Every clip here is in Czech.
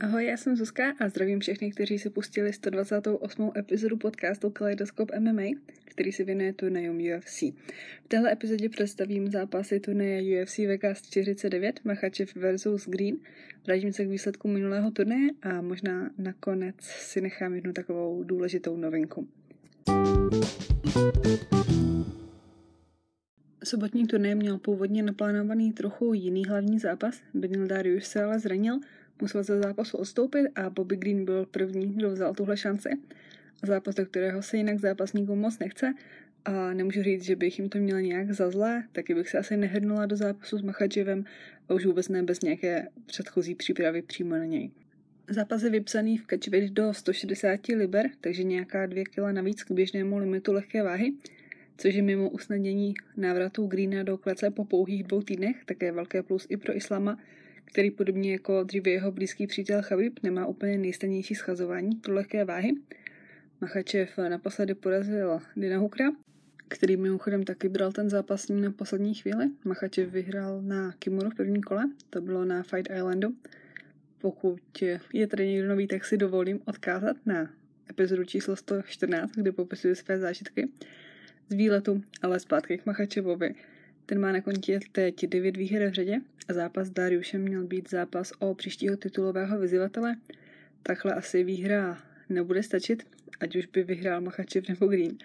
Ahoj, já jsem Zuzka a zdravím všechny, kteří se pustili 128. epizodu podcastu Kaleidoskop MMA, který se věnuje turnajům UFC. V téhle epizodě představím zápasy turnaje UFC Vegas 49 Machačev versus Green. Vrátím se k výsledku minulého turnaje a možná nakonec si nechám jednu takovou důležitou novinku. Sobotní turnaj měl původně naplánovaný trochu jiný hlavní zápas, Benil Darius se ale zranil musel ze zápasu odstoupit a Bobby Green byl první, kdo vzal tuhle šanci. Zápas, do kterého se jinak zápasníkům moc nechce a nemůžu říct, že bych jim to měla nějak za zlé, taky bych se asi nehrnula do zápasu s Machadževem a už vůbec ne bez nějaké předchozí přípravy přímo na něj. Zápas je vypsaný v kačvit do 160 liber, takže nějaká dvě kila navíc k běžnému limitu lehké váhy, což je mimo usnadnění návratu Greena do klece po pouhých dvou týdnech, také velké plus i pro Islama, který podobně jako dříve jeho blízký přítel Chabib nemá úplně nejstejnější schazování pro lehké váhy. Machačev naposledy porazil Dina Hukra, který mimochodem taky bral ten zápas na poslední chvíli. Machačev vyhrál na Kimuru v prvním kole, to bylo na Fight Islandu. Pokud je tady někdo nový, tak si dovolím odkázat na epizodu číslo 114, kde popisuju své zážitky z výletu, ale zpátky k Machačevovi. Ten má na kontě teď 9 výher v řadě a zápas s Dariušem měl být zápas o příštího titulového vyzývatele. Takhle asi výhra nebude stačit, ať už by vyhrál Machačev nebo Green.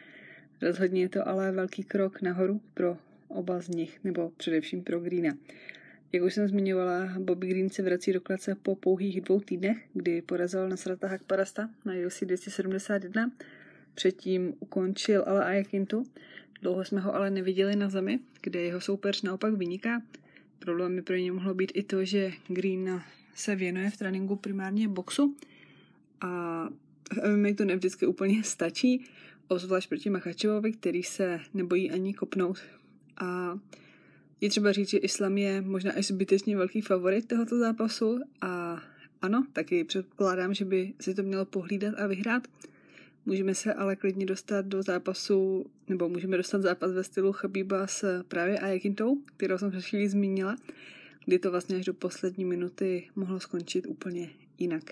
Rozhodně je to ale velký krok nahoru pro oba z nich, nebo především pro Greena. Jak už jsem zmiňovala, Bobby Green se vrací do klece po pouhých dvou týdnech, kdy porazil Nasrata Hakparasta na UFC 271. Předtím ukončil ale Ayakintu, Dlouho jsme ho ale neviděli na zemi, kde jeho soupeř naopak vyniká. Problémy pro ně mohlo být i to, že Green se věnuje v tréninku primárně boxu a v MMA to nevždycky úplně stačí, obzvlášť proti Machačevovi, který se nebojí ani kopnout. A je třeba říct, že Islam je možná až zbytečně velký favorit tohoto zápasu a ano, taky předpokládám, že by si to mělo pohlídat a vyhrát. Můžeme se ale klidně dostat do zápasu, nebo můžeme dostat zápas ve stylu Chabíba s právě Ayakintou, kterou jsem před chvíli zmínila, kdy to vlastně až do poslední minuty mohlo skončit úplně jinak.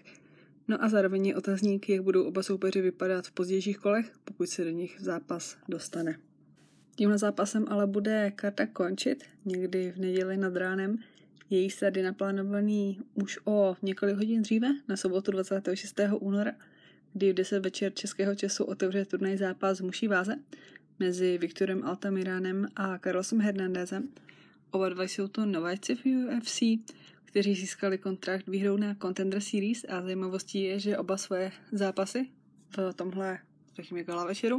No a zároveň je otazník, jak budou oba soupeři vypadat v pozdějších kolech, pokud se do nich zápas dostane. Tímhle zápasem ale bude karta končit někdy v neděli nad ránem. Její start je naplánovaný už o několik hodin dříve, na sobotu 26. února – kdy v 10 večer českého času otevře turnaj zápas muší váze mezi Viktorem Altamiránem a Carlosem Hernandezem. Oba dva jsou to nováčci v UFC, kteří získali kontrakt výhrou na Contender Series a zajímavostí je, že oba svoje zápasy v tomhle, řekněme, gala večeru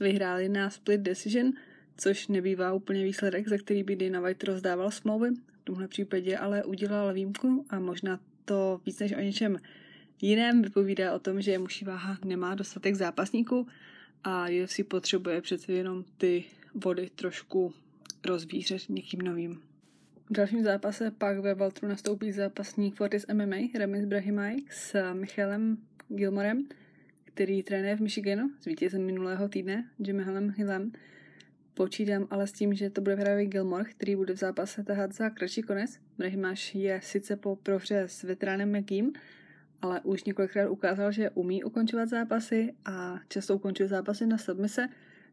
vyhráli na split decision, což nebývá úplně výsledek, za který by Dana White rozdával smlouvy. V tomhle případě ale udělal výjimku a možná to víc než o něčem jiném vypovídá o tom, že muší váha nemá dostatek zápasníků a UFC potřebuje přece jenom ty vody trošku rozvířet někým novým. V dalším zápase pak ve Valtru nastoupí zápasník Fortis MMA Remis Brahimaj s Michalem Gilmorem, který trénuje v Michiganu s vítězem minulého týdne Jimehelem Hillem. Počítám ale s tím, že to bude právě Gilmore, který bude v zápase tahat za kratší konec. Brahimáš je sice po prohře s veteránem McGeem, ale už několikrát ukázal, že umí ukončovat zápasy a často ukončuje zápasy na submise,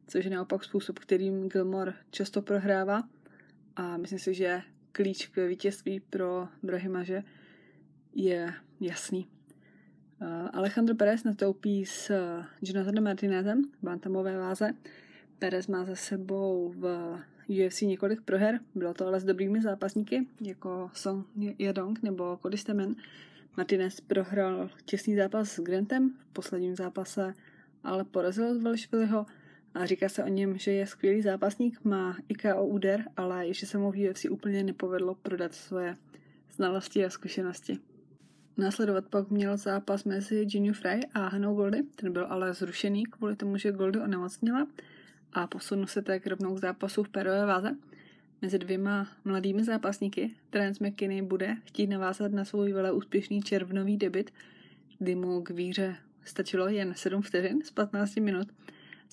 což je naopak způsob, kterým Gilmore často prohrává a myslím si, že klíč k vítězství pro Brahimaže je jasný. Alejandro Perez nastoupí s Jonathanem Martinezem v bantamové váze. Perez má za sebou v UFC několik proher, bylo to ale s dobrými zápasníky, jako Song Yadong nebo Cody Stemen, Martinez prohrál těsný zápas s Grantem v posledním zápase, ale porazil Velšviliho. A říká se o něm, že je skvělý zápasník, má IKO úder, ale ještě se mu v UFC úplně nepovedlo prodat svoje znalosti a zkušenosti. Následovat pak měl zápas mezi Ginny Fry a Hanou Goldy, ten byl ale zrušený kvůli tomu, že Goldy onemocnila a posunul se tak rovnou k zápasu v perové váze – Mezi dvěma mladými zápasníky Trans McKinney bude chtít navázat na svůj vele úspěšný červnový debit, kdy mu k víře stačilo jen 7 vteřin z 15 minut.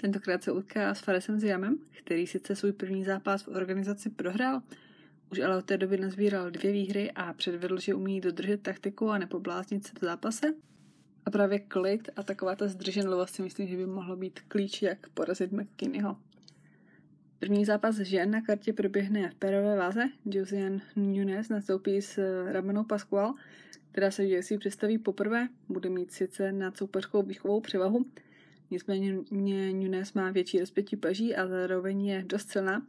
Tentokrát se utká s Faresem Ziamem, který sice svůj první zápas v organizaci prohrál, Už ale od té doby nazbíral dvě výhry a předvedl, že umí dodržet taktiku a nepobláznit se v zápase. A právě klik a taková ta zdrženlivost si myslím, že by mohlo být klíč, jak porazit McKinneyho. První zápas žen na kartě proběhne v perové váze. Josian Nunes nastoupí s Ramenou Pascual, která se v UFC představí poprvé. Bude mít sice nad soupeřkou výchovou převahu, nicméně Nunes má větší rozpětí paží a zároveň je dost silná,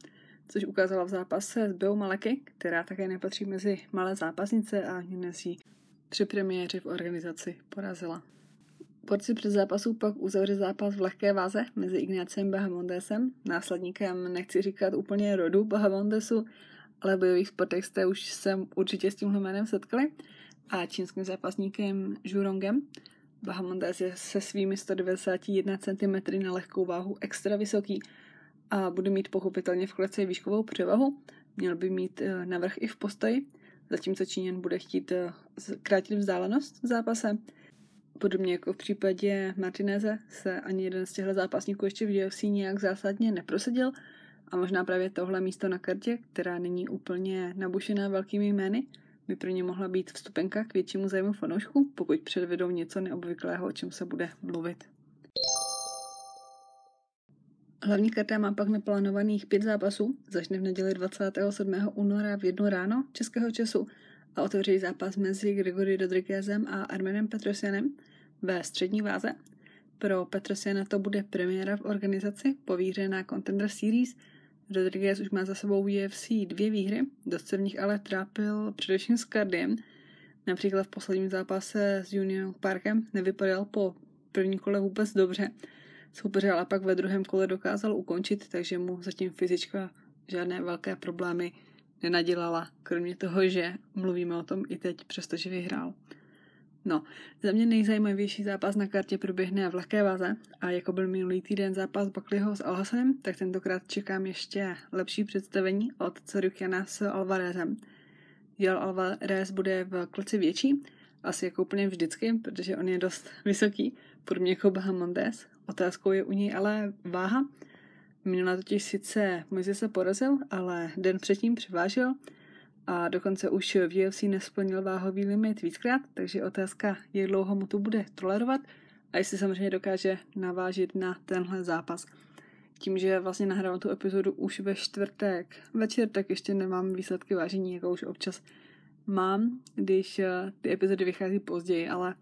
což ukázala v zápase s Beou Maleky, která také nepatří mezi malé zápasnice a Nunes ji při premiéře v organizaci porazila. Porci před zápasu pak uzavře zápas v lehké váze mezi Ignácem Bahamondesem, následníkem, nechci říkat úplně rodu Bahamondesu, ale v bojových sportech jste už se určitě s tímhle jménem setkali, a čínským zápasníkem Jurongem. Bahamondes je se svými 191 cm na lehkou váhu extra vysoký a bude mít pochopitelně v klece výškovou převahu. Měl by mít eh, navrh i v postoji, zatímco Číňan bude chtít eh, krátit vzdálenost v zápase. Podobně jako v případě Martineze se ani jeden z těchto zápasníků ještě v UFC nějak zásadně neprosadil a možná právě tohle místo na kartě, která není úplně nabušená velkými jmény, by pro ně mohla být vstupenka k většímu zájmu fanoušků, pokud předvedou něco neobvyklého, o čem se bude mluvit. Hlavní karta má pak naplánovaných pět zápasů, začne v neděli 27. února v jednu ráno českého času a otevří zápas mezi Gregory Rodriguezem a Armenem Petrosianem ve střední váze. Pro Petrosiana to bude premiéra v organizaci povířená Contender Series. Rodriguez už má za sebou UFC dvě výhry, dost se v nich ale trápil především s kardiem. Například v posledním zápase s Union Parkem nevypadal po první kole vůbec dobře. Soupeře ale pak ve druhém kole dokázal ukončit, takže mu zatím fyzička žádné velké problémy nenadělala, kromě toho, že mluvíme o tom i teď, přestože vyhrál. No, za mě nejzajímavější zápas na kartě proběhne v lehké váze a jako byl minulý týden zápas Bakliho s Alhasanem, tak tentokrát čekám ještě lepší představení od Cerukiana s Alvarezem. Jel Alvarez bude v kleci větší, asi jako úplně vždycky, protože on je dost vysoký, podobně jako Bahamondes. Otázkou je u něj ale váha, Minula totiž sice Moise se porazil, ale den předtím převážil a dokonce už v UFC nesplnil váhový limit víckrát, takže otázka, jak dlouho mu to bude tolerovat a jestli samozřejmě dokáže navážit na tenhle zápas. Tím, že vlastně nahrávám tu epizodu už ve čtvrtek večer, tak ještě nemám výsledky vážení, jako už občas mám, když eh, ty epizody vychází později, ale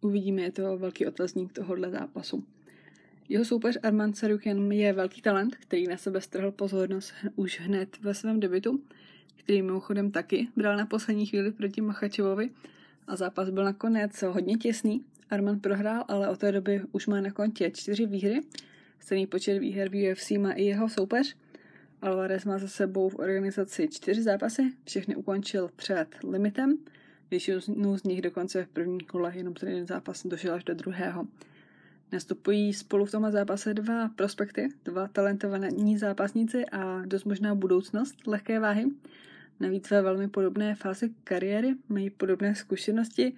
uvidíme, je to velký otazník tohohle zápasu. Jeho soupeř Armand Sarukian je velký talent, který na sebe strhl pozornost už hned ve svém debitu, který mimochodem taky bral na poslední chvíli proti Machačevovi a zápas byl nakonec hodně těsný. Armand prohrál, ale od té doby už má na kontě čtyři výhry. Stejný počet výher v UFC má i jeho soupeř. Alvarez má za sebou v organizaci čtyři zápasy, všechny ukončil před limitem. Většinu z nich dokonce v první kole, jenom ten jeden zápas došel až do druhého. Nastupují spolu v tomhle zápase dva prospekty, dva talentovaní zápasníci a dost možná budoucnost lehké váhy. Navíc ve velmi podobné fázi kariéry mají podobné zkušenosti.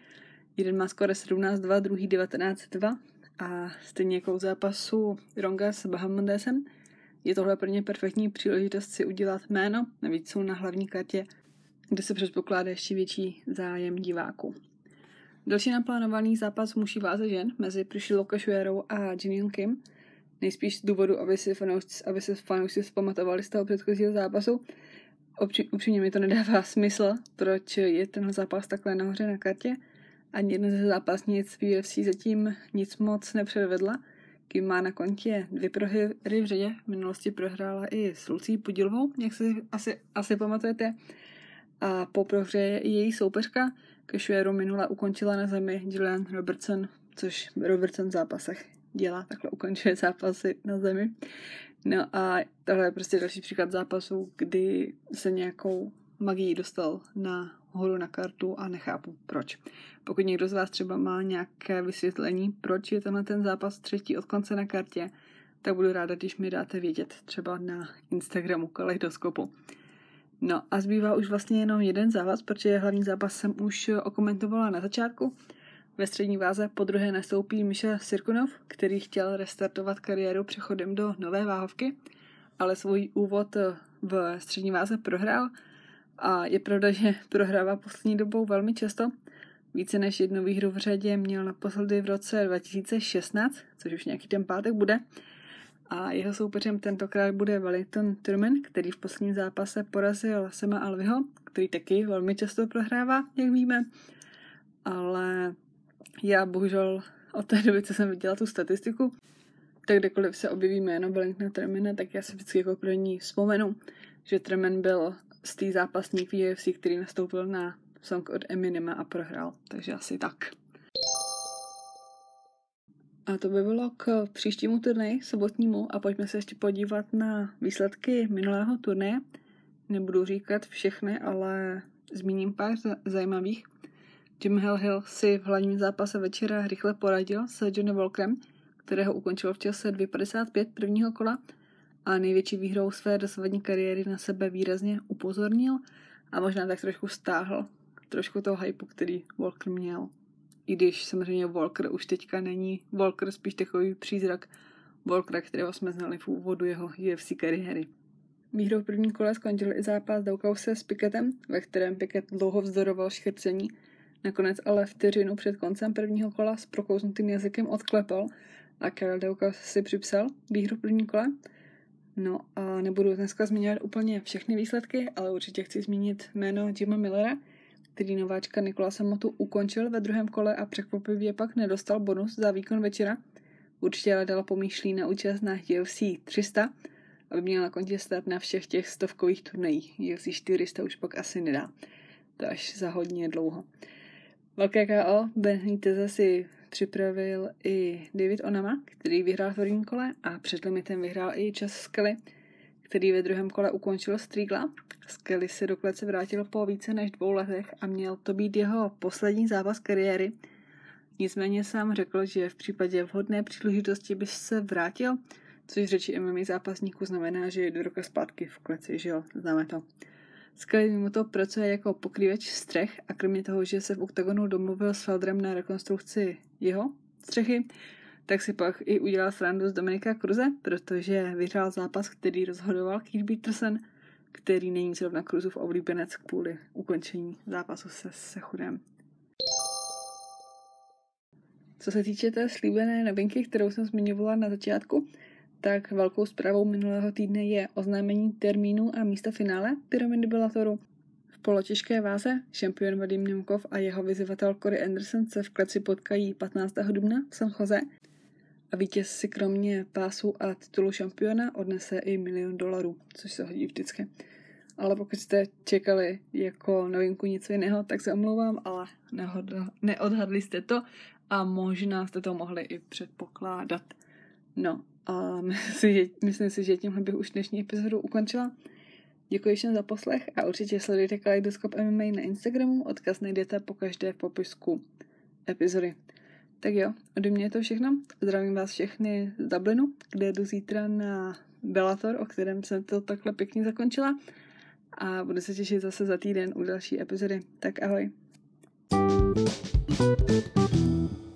Jeden má skoro 17-2, druhý 19-2 a stejně jako v zápasu Ronga s Bahamondesem je tohle pro ně perfektní příležitost si udělat jméno, navíc jsou na hlavní kartě, kde se předpokládá ještě větší zájem diváků. Další naplánovaný zápas muší váze žen mezi Priscillou Cachoeirou a Jin Kim. Nejspíš z důvodu, aby si fanoušci, aby se fanoušci zpamatovali z toho předchozího zápasu. Upřímně mi to nedává smysl, proč je ten zápas takhle nahoře na kartě. Ani jeden ze zápasnic UFC zatím nic moc nepředvedla. Kim má na kontě dvě prohry v řadě. V minulosti prohrála i s Lucí Podilovou, jak si asi, asi pamatujete. A po prohře je její soupeřka Cashwearu minule ukončila na zemi Julian Robertson, což Robertson v zápasech dělá, takhle ukončuje zápasy na zemi. No a tohle je prostě další příklad zápasu, kdy se nějakou magii dostal na horu na kartu a nechápu proč. Pokud někdo z vás třeba má nějaké vysvětlení, proč je tenhle ten zápas třetí od konce na kartě, tak budu ráda, když mi dáte vědět třeba na Instagramu Kaleidoskopu. No a zbývá už vlastně jenom jeden závaz, protože hlavní zápas jsem už okomentovala na začátku. Ve střední váze po druhé nastoupí Miša Sirkunov, který chtěl restartovat kariéru přechodem do nové váhovky, ale svůj úvod v střední váze prohrál A je pravda, že prohrává poslední dobou velmi často. Více než jednu výhru v řadě měl naposledy v roce 2016, což už nějaký ten pátek bude. A jeho soupeřem tentokrát bude Wellington Turman, který v posledním zápase porazil Sema Alviho, který taky velmi často prohrává, jak víme. Ale já bohužel od té doby, co jsem viděla tu statistiku, tak kdekoliv se objeví jméno Wellingtona Tremena, tak já si vždycky jako první vzpomenu, že Tremen byl té zápasník v UFC, který nastoupil na song od Eminema a prohrál. Takže asi tak. A to by bylo k příštímu turnaji, sobotnímu, a pojďme se ještě podívat na výsledky minulého turnaje. Nebudu říkat všechny, ale zmíním pár zajímavých. Jim Hill Hill si v hlavním zápase večera rychle poradil s Johnny Walkerem, kterého ukončil v čase 2.55 prvního kola a největší výhrou své dosavadní kariéry na sebe výrazně upozornil a možná tak trošku stáhl trošku toho hypu, který Walker měl. I když samozřejmě Walker už teďka není Walker, spíš takový přízrak Walkera, kterého jsme znali v úvodu jeho UFC kariéry. Výhrou v prvním kole skončil i zápas Daukause s Piketem, ve kterém Piket dlouho vzdoroval škrcení, nakonec ale vteřinu před koncem prvního kola s prokouznutým jazykem odklepal a Karel Daukaus si připsal výhru v prvním kole. No a nebudu dneska zmiňovat úplně všechny výsledky, ale určitě chci zmínit jméno Jima Millera, který nováčka Nikola Samotu ukončil ve druhém kole a překvapivě pak nedostal bonus za výkon večera. Určitě ale dala pomýšlí na účast na UFC 300, aby měl na kontě start na všech těch stovkových turnajích. UFC 400 už pak asi nedá. To až za hodně dlouho. Velké KO Benitez si připravil i David Onama, který vyhrál v prvním kole a před limitem vyhrál i čas Skelly, který ve druhém kole ukončil Strigla. Skelly se do klece vrátil po více než dvou letech a měl to být jeho poslední zápas kariéry. Nicméně sám řekl, že v případě vhodné příležitosti by se vrátil, což řeči MMA zápasníků znamená, že je do roka zpátky v kleci, že jo, známe to. Skelly mimo to pracuje jako pokrývač střech a kromě toho, že se v oktagonu domluvil s Feldrem na rekonstrukci jeho střechy, tak si pak i udělal srandu z Dominika Kruze, protože vyhrál zápas, který rozhodoval Keith Peterson, který není zrovna Cruzův oblíbenec kvůli ukončení zápasu se, se chudem. Co se týče té slíbené novinky, kterou jsem zmiňovala na začátku, tak velkou zprávou minulého týdne je oznámení termínu a místa finále Pyramidy Bellatoru. V polotěžké váze šampion Vadim Němkov a jeho vyzývatel Cory Anderson se v kleci potkají 15. dubna v San Jose a vítěz si kromě pásu a titulu šampiona odnese i milion dolarů, což se hodí vždycky. Ale pokud jste čekali jako novinku něco jiného, tak se omlouvám, ale neodhadli jste to a možná jste to mohli i předpokládat. No a myslím si, že tímhle bych už dnešní epizodu ukončila. Děkuji všem za poslech a určitě sledujte Kaleidoskop MMA na Instagramu, odkaz najdete po každé v popisku epizody. Tak jo, ode mě je to všechno. Zdravím vás všechny z Dublinu, kde jdu zítra na Bellator, o kterém jsem to takhle pěkně zakončila. A budu se těšit zase za týden u další epizody. Tak ahoj. thank you